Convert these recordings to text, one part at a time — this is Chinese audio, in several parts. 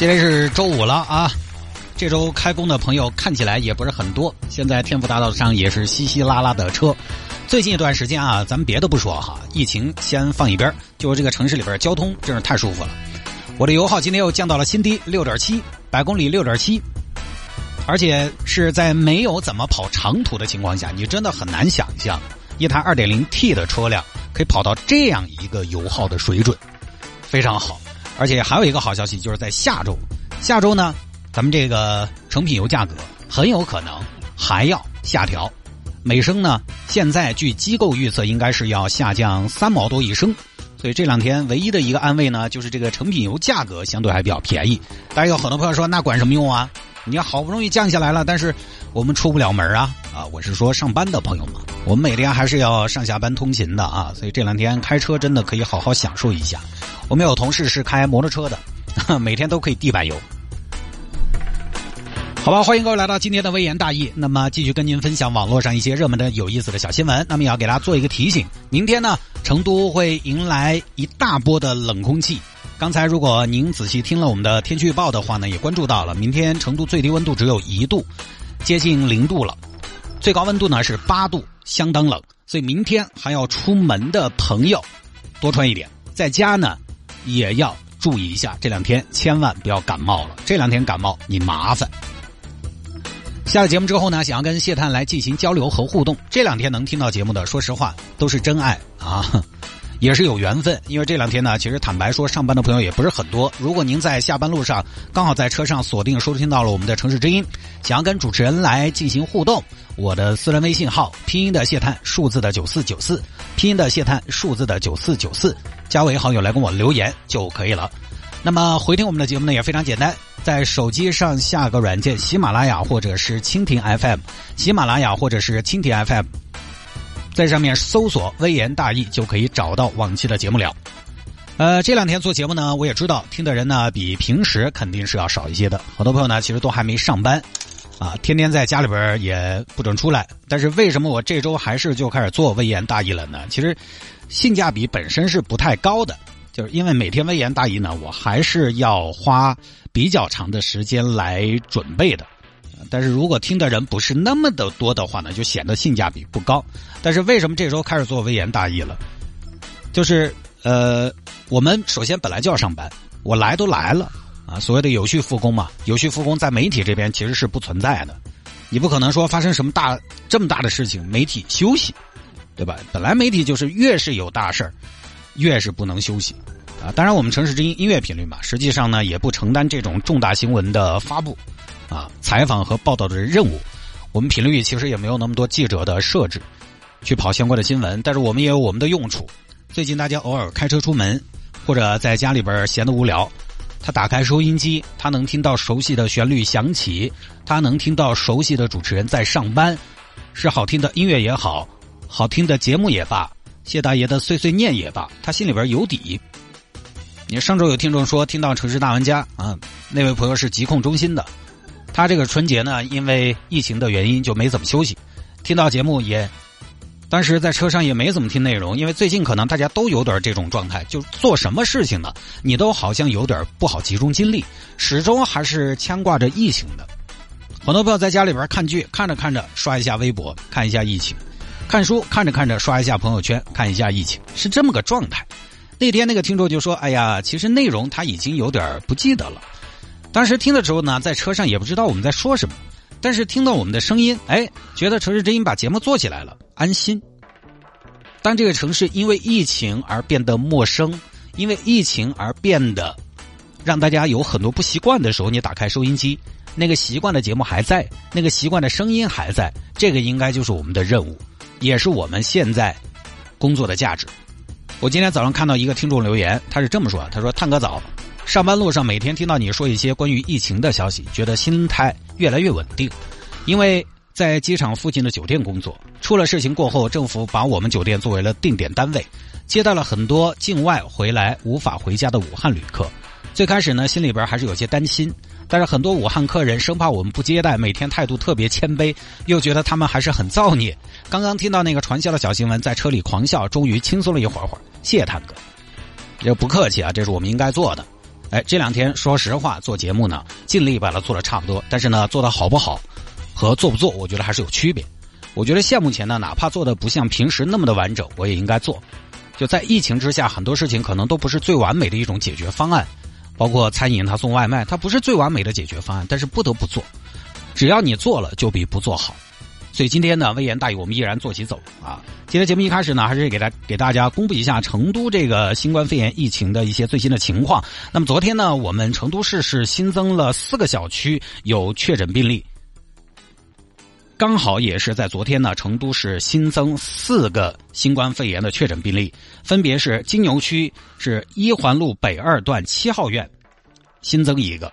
今天是周五了啊，这周开工的朋友看起来也不是很多。现在天府大道上也是稀稀拉拉的车。最近一段时间啊，咱们别的不说哈，疫情先放一边，就这个城市里边交通真是太舒服了。我的油耗今天又降到了新低六点七，百公里六点七。而且是在没有怎么跑长途的情况下，你真的很难想象一台 2.0T 的车辆可以跑到这样一个油耗的水准，非常好。而且还有一个好消息，就是在下周，下周呢，咱们这个成品油价格很有可能还要下调，每升呢，现在据机构预测应该是要下降三毛多一升。所以这两天唯一的一个安慰呢，就是这个成品油价格相对还比较便宜。但是有很多朋友说，那管什么用啊？你要好不容易降下来了，但是我们出不了门啊！啊，我是说上班的朋友们，我们每天还是要上下班通勤的啊，所以这两天开车真的可以好好享受一下。我们有同事是开摩托车的，每天都可以地板油。好吧，欢迎各位来到今天的微言大义。那么继续跟您分享网络上一些热门的有意思的小新闻。那么也要给大家做一个提醒，明天呢，成都会迎来一大波的冷空气。刚才如果您仔细听了我们的天气预报的话呢，也关注到了，明天成都最低温度只有一度，接近零度了，最高温度呢是八度，相当冷。所以明天还要出门的朋友多穿一点，在家呢也要注意一下，这两天千万不要感冒了。这两天感冒你麻烦。下了节目之后呢，想要跟谢探来进行交流和互动，这两天能听到节目的，说实话都是真爱啊。也是有缘分，因为这两天呢，其实坦白说，上班的朋友也不是很多。如果您在下班路上刚好在车上锁定收听到了我们的城市之音，想要跟主持人来进行互动，我的私人微信号拼音的谢探，数字的九四九四，拼音的谢探，数字的九四九四，加为好友来跟我留言就可以了。那么回听我们的节目呢也非常简单，在手机上下个软件，喜马拉雅或者是蜻蜓 FM，喜马拉雅或者是蜻蜓 FM。在上面搜索“微言大义”就可以找到往期的节目了。呃，这两天做节目呢，我也知道听的人呢比平时肯定是要少一些的。好多朋友呢其实都还没上班，啊，天天在家里边也不准出来。但是为什么我这周还是就开始做“微言大义”了呢？其实性价比本身是不太高的，就是因为每天“微言大义”呢，我还是要花比较长的时间来准备的。但是如果听的人不是那么的多的话呢，就显得性价比不高。但是为什么这时候开始做微言大义了？就是呃，我们首先本来就要上班，我来都来了啊，所谓的有序复工嘛，有序复工在媒体这边其实是不存在的。你不可能说发生什么大这么大的事情，媒体休息，对吧？本来媒体就是越是有大事儿，越是不能休息啊。当然，我们城市之音音乐频率嘛，实际上呢也不承担这种重大新闻的发布。啊，采访和报道的任务，我们频率其实也没有那么多记者的设置，去跑相关的新闻。但是我们也有我们的用处。最近大家偶尔开车出门，或者在家里边闲得无聊，他打开收音机，他能听到熟悉的旋律响起，他能听到熟悉的主持人在上班，是好听的音乐也好，好听的节目也罢，谢大爷的碎碎念也罢，他心里边有底。你上周有听众说听到城市大玩家啊，那位朋友是疾控中心的。他这个春节呢，因为疫情的原因就没怎么休息，听到节目也，当时在车上也没怎么听内容，因为最近可能大家都有点这种状态，就做什么事情呢，你都好像有点不好集中精力，始终还是牵挂着疫情的。很多朋友在家里边看剧，看着看着刷一下微博，看一下疫情；看书看着看着刷一下朋友圈，看一下疫情，是这么个状态。那天那个听众就说：“哎呀，其实内容他已经有点不记得了。”当时听的时候呢，在车上也不知道我们在说什么，但是听到我们的声音，哎，觉得城市之音把节目做起来了，安心。当这个城市因为疫情而变得陌生，因为疫情而变得让大家有很多不习惯的时候，你打开收音机，那个习惯的节目还在，那个习惯的声音还在，这个应该就是我们的任务，也是我们现在工作的价值。我今天早上看到一个听众留言，他是这么说：“他说，探哥早。”上班路上每天听到你说一些关于疫情的消息，觉得心态越来越稳定。因为在机场附近的酒店工作，出了事情过后，政府把我们酒店作为了定点单位，接待了很多境外回来无法回家的武汉旅客。最开始呢，心里边还是有些担心，但是很多武汉客人生怕我们不接待，每天态度特别谦卑，又觉得他们还是很造孽。刚刚听到那个传销的小新闻，在车里狂笑，终于轻松了一会儿会儿。谢谢探哥，这不客气啊，这是我们应该做的。哎，这两天说实话做节目呢，尽力把它做的差不多，但是呢，做的好不好和做不做，我觉得还是有区别。我觉得现目前呢，哪怕做的不像平时那么的完整，我也应该做。就在疫情之下，很多事情可能都不是最完美的一种解决方案。包括餐饮，他送外卖，它不是最完美的解决方案，但是不得不做。只要你做了，就比不做好。所以今天呢，微言大义，我们依然坐起走啊。今天节目一开始呢，还是给大给大家公布一下成都这个新冠肺炎疫情的一些最新的情况。那么昨天呢，我们成都市是新增了四个小区有确诊病例。刚好也是在昨天呢，成都市新增四个新冠肺炎的确诊病例，分别是金牛区是一环路北二段七号院新增一个，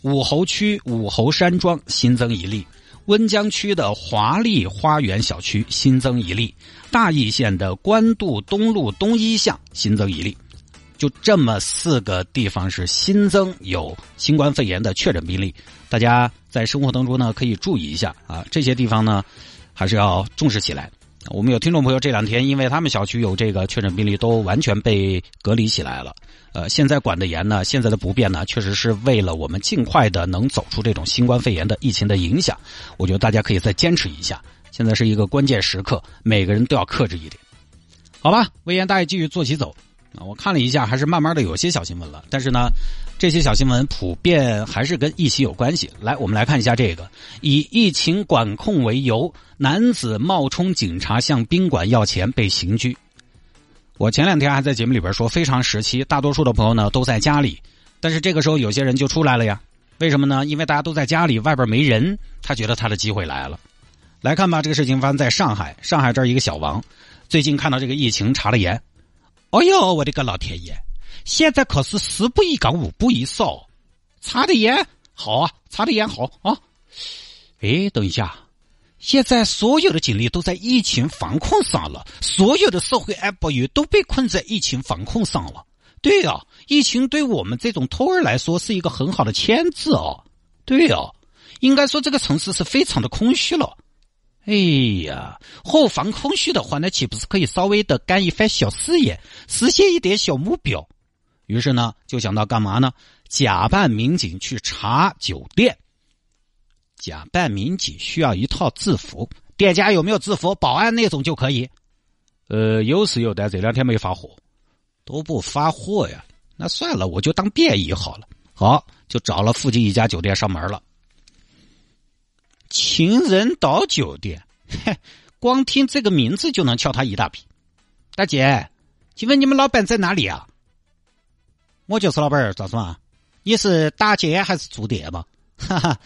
武侯区武侯山庄新增一例，温江区的华丽花园小区新增一例，大邑县的官渡东路东一巷新增一例。就这么四个地方是新增有新冠肺炎的确诊病例，大家在生活当中呢可以注意一下啊，这些地方呢还是要重视起来。我们有听众朋友这两天因为他们小区有这个确诊病例，都完全被隔离起来了。呃，现在管的严呢，现在的不便呢，确实是为了我们尽快的能走出这种新冠肺炎的疫情的影响。我觉得大家可以再坚持一下，现在是一个关键时刻，每个人都要克制一点，好吧？微言大义继续坐起走。我看了一下，还是慢慢的有些小新闻了。但是呢，这些小新闻普遍还是跟疫情有关系。来，我们来看一下这个：以疫情管控为由，男子冒充警察向宾馆要钱被刑拘。我前两天还在节目里边说，非常时期，大多数的朋友呢都在家里，但是这个时候有些人就出来了呀。为什么呢？因为大家都在家里，外边没人，他觉得他的机会来了。来看吧，这个事情发生在上海，上海这儿一个小王，最近看到这个疫情查了严。哎呦，我的个老天爷！现在可是十不一岗五不一哨，查的严好啊，查的严好啊！哎，等一下，现在所有的警力都在疫情防控上了，所有的社会安保员都被困在疫情防控上了。对呀，疫情对我们这种偷儿来说是一个很好的牵制哦。对呀，应该说这个城市是非常的空虚了。哎呀，后防空虚的话，那岂不是可以稍微的干一番小事业，实现一点小目标？于是呢，就想到干嘛呢？假扮民警去查酒店。假扮民警需要一套制服，店家有没有制服？保安那种就可以。呃，有是有，但这两天没发货，都不发货呀。那算了，我就当便衣好了。好，就找了附近一家酒店上门了。情人岛酒店，嘿，光听这个名字就能敲他一大笔。大姐，请问你们老板在哪里啊？我就是老板儿，咋说啊？你是打劫还是住店嘛？哈哈，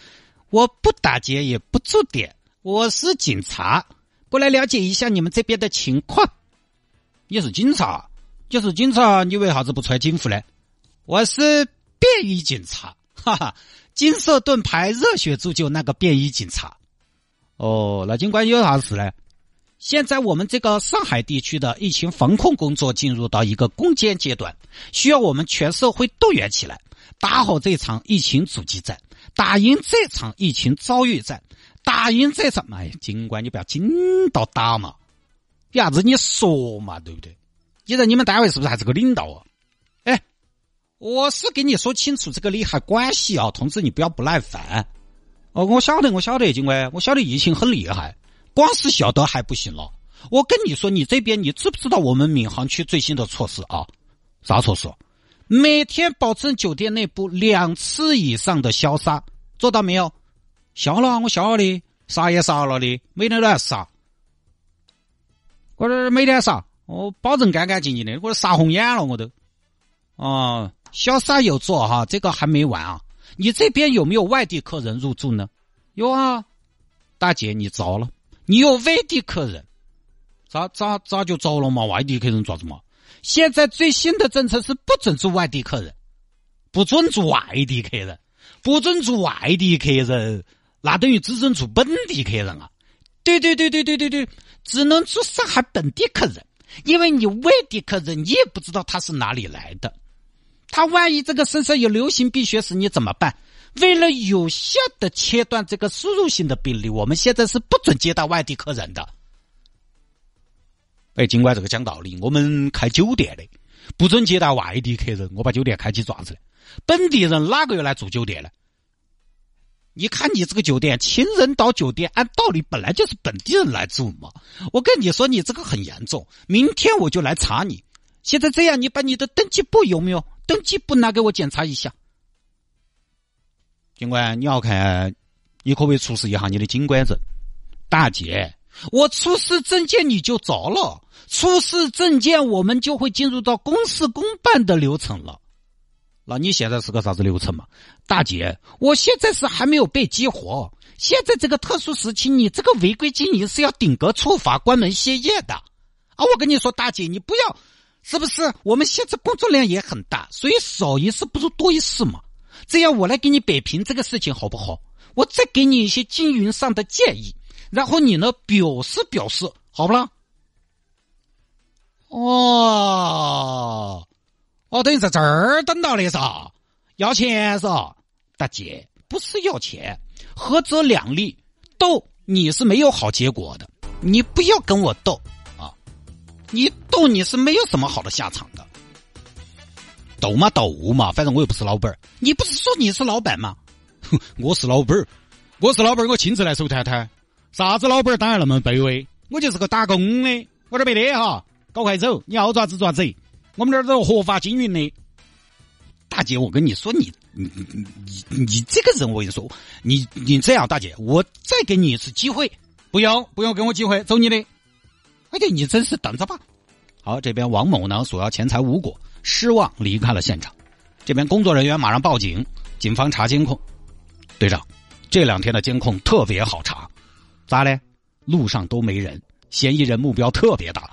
我不打劫也不住店，我是警察，过来了解一下你们这边的情况。你是警察？你是警察，你为啥子不穿警服呢？我是便衣警察，哈哈。金色盾牌热血铸就那个便衣警察，哦，那警官有啥事呢？现在我们这个上海地区的疫情防控工作进入到一个攻坚阶段，需要我们全社会动员起来，打好这场疫情阻击战，打赢这场疫情遭遇战，打赢这场。哎，警官，你不要紧到打嘛，有啥子你说嘛，对不对？你在你们单位是不是还是个领导啊？哎我是跟你说清楚这个利害关系啊，通知你不要不耐烦。哦，我晓得，我晓得，警官，我晓得疫情很厉害，光是晓得还不行了。我跟你说，你这边你知不知道我们闵行区最新的措施啊？啥措施？每天保证酒店内部两次以上的消杀，做到没有？消了，我消了的，杀也杀了的，每天都要杀。我这每天杀，我保证干干净净的，我杀红眼了，我都。哦。小撒有做哈，这个还没完啊！你这边有没有外地客人入住呢？有啊，大姐你着了，你有外地客人，咋咋咋就糟了嘛？外地客人做什么？现在最新的政策是不准住外地客人，不准住外地客人，不准住外地客人，那等于只准住本地客人啊！对对对对对对对，只能住上海本地客人，因为你外地客人你也不知道他是哪里来的，他万一这个身上有流行病学史，你怎么办？为了有效的切断这个输入性的病例，我们现在是不准接待外地客人的。哎，尽管这个讲道理，我们开酒店的不准接待外地客人，我把酒店开起爪子本地人哪个要来住酒店呢？你看你这个酒店，亲人到酒店，按道理本来就是本地人来住嘛。我跟你说，你这个很严重，明天我就来查你。现在这样，你把你的登记簿有没有？登记簿拿给我检查一下。警官，你要看，你可不可以出示一下你的警官证？大姐，我出示证件你就着了，出示证件我们就会进入到公事公办的流程了。那你现在是个啥子流程嘛？大姐，我现在是还没有被激活。现在这个特殊时期，你这个违规经营是要顶格处罚、关门歇业的。啊，我跟你说，大姐，你不要，是不是？我们现在工作量也很大，所以少一事不如多一事嘛。这样我来给你摆平这个事情好不好？我再给你一些经营上的建议，然后你呢表示表示，好不啦？哦。哦，等于在这儿等到的是要钱是大姐，不是要钱，合则两利，斗你是没有好结果的，你不要跟我斗啊！你斗你是没有什么好的下场，斗嘛斗嘛，反正我又不是老板儿。你不是说你是老板吗？哼，我是老板儿。我是老板儿我亲自来收摊摊，啥子老板儿当然那么卑微，我就是个打工的，我这没得哈，赶快走，你要爪子爪子。我们这儿都合法经营的，大姐，我跟你说，你你你你你这个人，我跟你说，你你这样，大姐，我再给你一次机会，不要不要给我机会，走你的！哎呀，你真是等着吧。好，这边王某呢索要钱财无果，失望离开了现场。这边工作人员马上报警，警方查监控。队长，这两天的监控特别好查，咋嘞？路上都没人，嫌疑人目标特别大，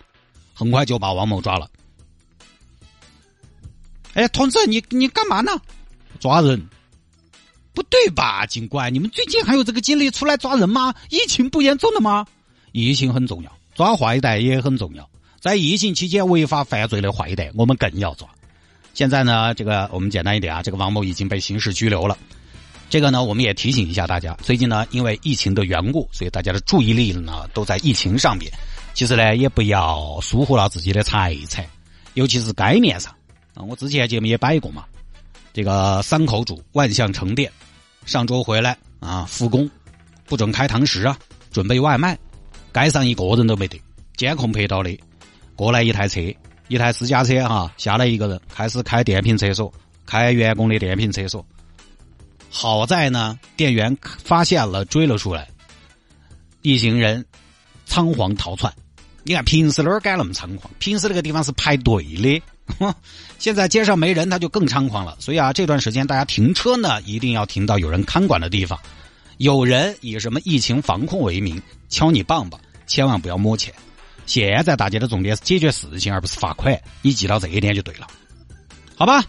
很快就把王某抓了。哎，同志，你你干嘛呢？抓人？不对吧，警官？你们最近还有这个精力出来抓人吗？疫情不严重的吗？疫情很重要，抓坏蛋也很重要。在疫情期间违法犯罪的坏蛋，我们更要抓。现在呢，这个我们简单一点啊，这个王某已经被刑事拘留了。这个呢，我们也提醒一下大家，最近呢，因为疫情的缘故，所以大家的注意力呢都在疫情上面。其实呢，也不要疏忽了自己的财产，尤其是街面上啊。我之前节目也摆过嘛，这个三口主万象城店，上周回来啊复工，不准开堂食啊，准备外卖，街上一个人都没得，监控拍到的，过来一台车，一台私家车哈，下来一个人开始开电瓶厕所，开员工的电瓶厕所，好在呢，店员发现了追了出来，一行人仓皇逃窜，你看平时哪儿敢那么猖狂？平时那个地方是排队的。现在街上没人，他就更猖狂了。所以啊，这段时间大家停车呢，一定要停到有人看管的地方。有人以什么疫情防控为名敲你棒棒，千万不要摸钱。现在大家的重点是解决事情，而不是罚款。你记到这一点就对了，好吧？